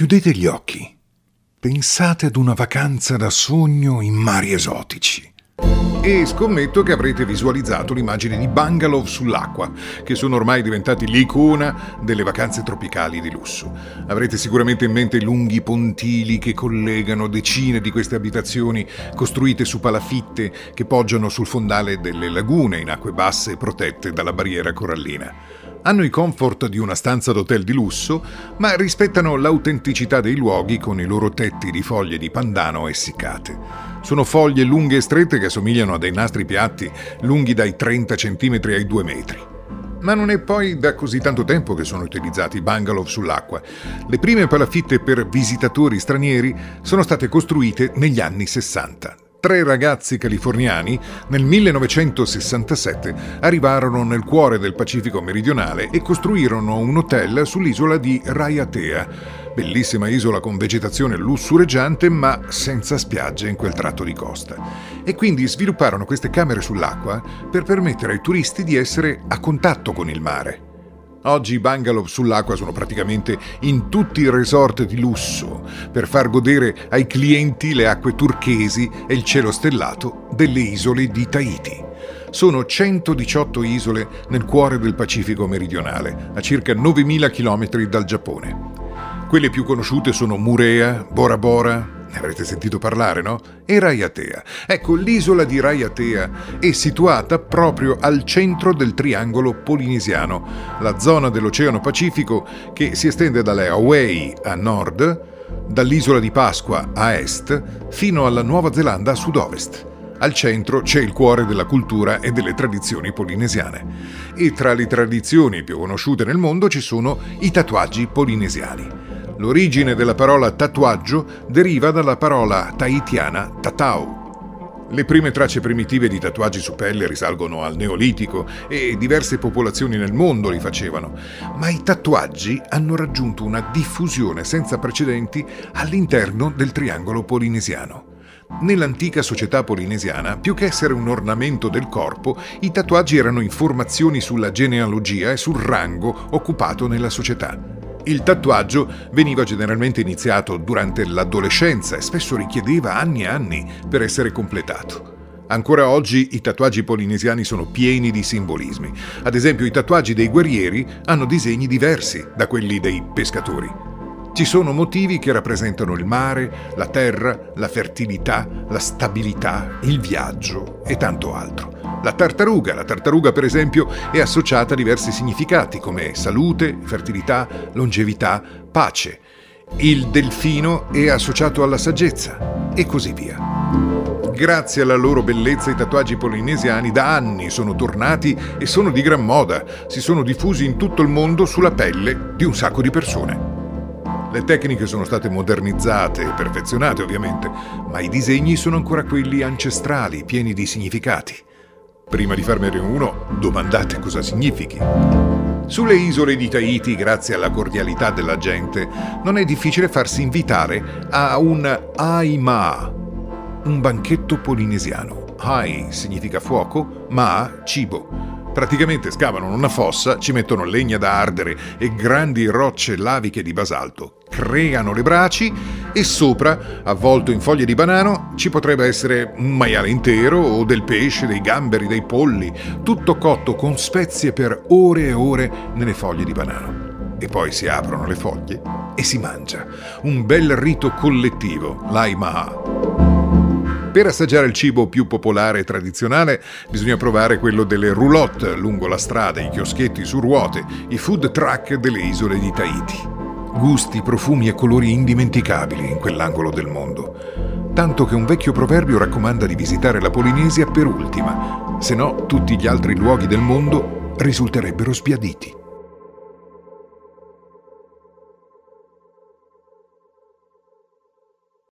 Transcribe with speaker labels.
Speaker 1: Chiudete gli occhi. Pensate ad una vacanza da sogno in mari esotici. E scommetto che avrete visualizzato l'immagine di bungalow sull'acqua, che sono ormai diventati l'icona delle vacanze tropicali di lusso. Avrete sicuramente in mente lunghi pontili che collegano decine di queste abitazioni costruite su palafitte che poggiano sul fondale delle lagune in acque basse protette dalla barriera corallina. Hanno i comfort di una stanza d'hotel di lusso, ma rispettano l'autenticità dei luoghi con i loro tetti di foglie di pandano essiccate. Sono foglie lunghe e strette che assomigliano a dei nastri piatti lunghi dai 30 cm ai 2 metri. Ma non è poi da così tanto tempo che sono utilizzati i bungalow sull'acqua. Le prime palafitte per visitatori stranieri sono state costruite negli anni 60 tre ragazzi californiani nel 1967 arrivarono nel cuore del Pacifico meridionale e costruirono un hotel sull'isola di Raiatea, bellissima isola con vegetazione lussureggiante ma senza spiagge in quel tratto di costa. E quindi svilupparono queste camere sull'acqua per permettere ai turisti di essere a contatto con il mare. Oggi i bungalow sull'acqua sono praticamente in tutti i resort di lusso per far godere ai clienti le acque turchesi e il cielo stellato delle isole di Tahiti. Sono 118 isole nel cuore del Pacifico meridionale, a circa 9.000 km dal Giappone. Quelle più conosciute sono Murea, Bora Bora, ne avrete sentito parlare, no? E Raiatea. Ecco, l'isola di Raiatea è situata proprio al centro del triangolo polinesiano, la zona dell'Oceano Pacifico che si estende dalle Hawaii a nord, dall'isola di Pasqua a est, fino alla Nuova Zelanda a sud-ovest. Al centro c'è il cuore della cultura e delle tradizioni polinesiane. E tra le tradizioni più conosciute nel mondo ci sono i tatuaggi polinesiani. L'origine della parola tatuaggio deriva dalla parola tahitiana tatau. Le prime tracce primitive di tatuaggi su pelle risalgono al Neolitico e diverse popolazioni nel mondo li facevano, ma i tatuaggi hanno raggiunto una diffusione senza precedenti all'interno del triangolo polinesiano. Nell'antica società polinesiana, più che essere un ornamento del corpo, i tatuaggi erano informazioni sulla genealogia e sul rango occupato nella società. Il tatuaggio veniva generalmente iniziato durante l'adolescenza e spesso richiedeva anni e anni per essere completato. Ancora oggi i tatuaggi polinesiani sono pieni di simbolismi. Ad esempio i tatuaggi dei guerrieri hanno disegni diversi da quelli dei pescatori. Ci sono motivi che rappresentano il mare, la terra, la fertilità, la stabilità, il viaggio e tanto altro. La tartaruga, la tartaruga per esempio, è associata a diversi significati come salute, fertilità, longevità, pace. Il delfino è associato alla saggezza e così via. Grazie alla loro bellezza i tatuaggi polinesiani da anni sono tornati e sono di gran moda, si sono diffusi in tutto il mondo sulla pelle di un sacco di persone. Le tecniche sono state modernizzate e perfezionate ovviamente, ma i disegni sono ancora quelli ancestrali, pieni di significati. Prima di farmene uno, domandate cosa significhi. Sulle isole di Tahiti, grazie alla cordialità della gente, non è difficile farsi invitare a un Aima, un banchetto polinesiano. Hai significa fuoco, ma cibo. Praticamente scavano una fossa, ci mettono legna da ardere e grandi rocce laviche di basalto, creano le braci e sopra, avvolto in foglie di banano, ci potrebbe essere un maiale intero o del pesce, dei gamberi, dei polli, tutto cotto con spezie per ore e ore nelle foglie di banano. E poi si aprono le foglie e si mangia. Un bel rito collettivo, l'Aimaha. Per assaggiare il cibo più popolare e tradizionale bisogna provare quello delle roulotte lungo la strada, i chioschetti su ruote, i food truck delle isole di Tahiti. Gusti, profumi e colori indimenticabili in quell'angolo del mondo. Tanto che un vecchio proverbio raccomanda di visitare la Polinesia per ultima, se no tutti gli altri luoghi del mondo risulterebbero sbiaditi.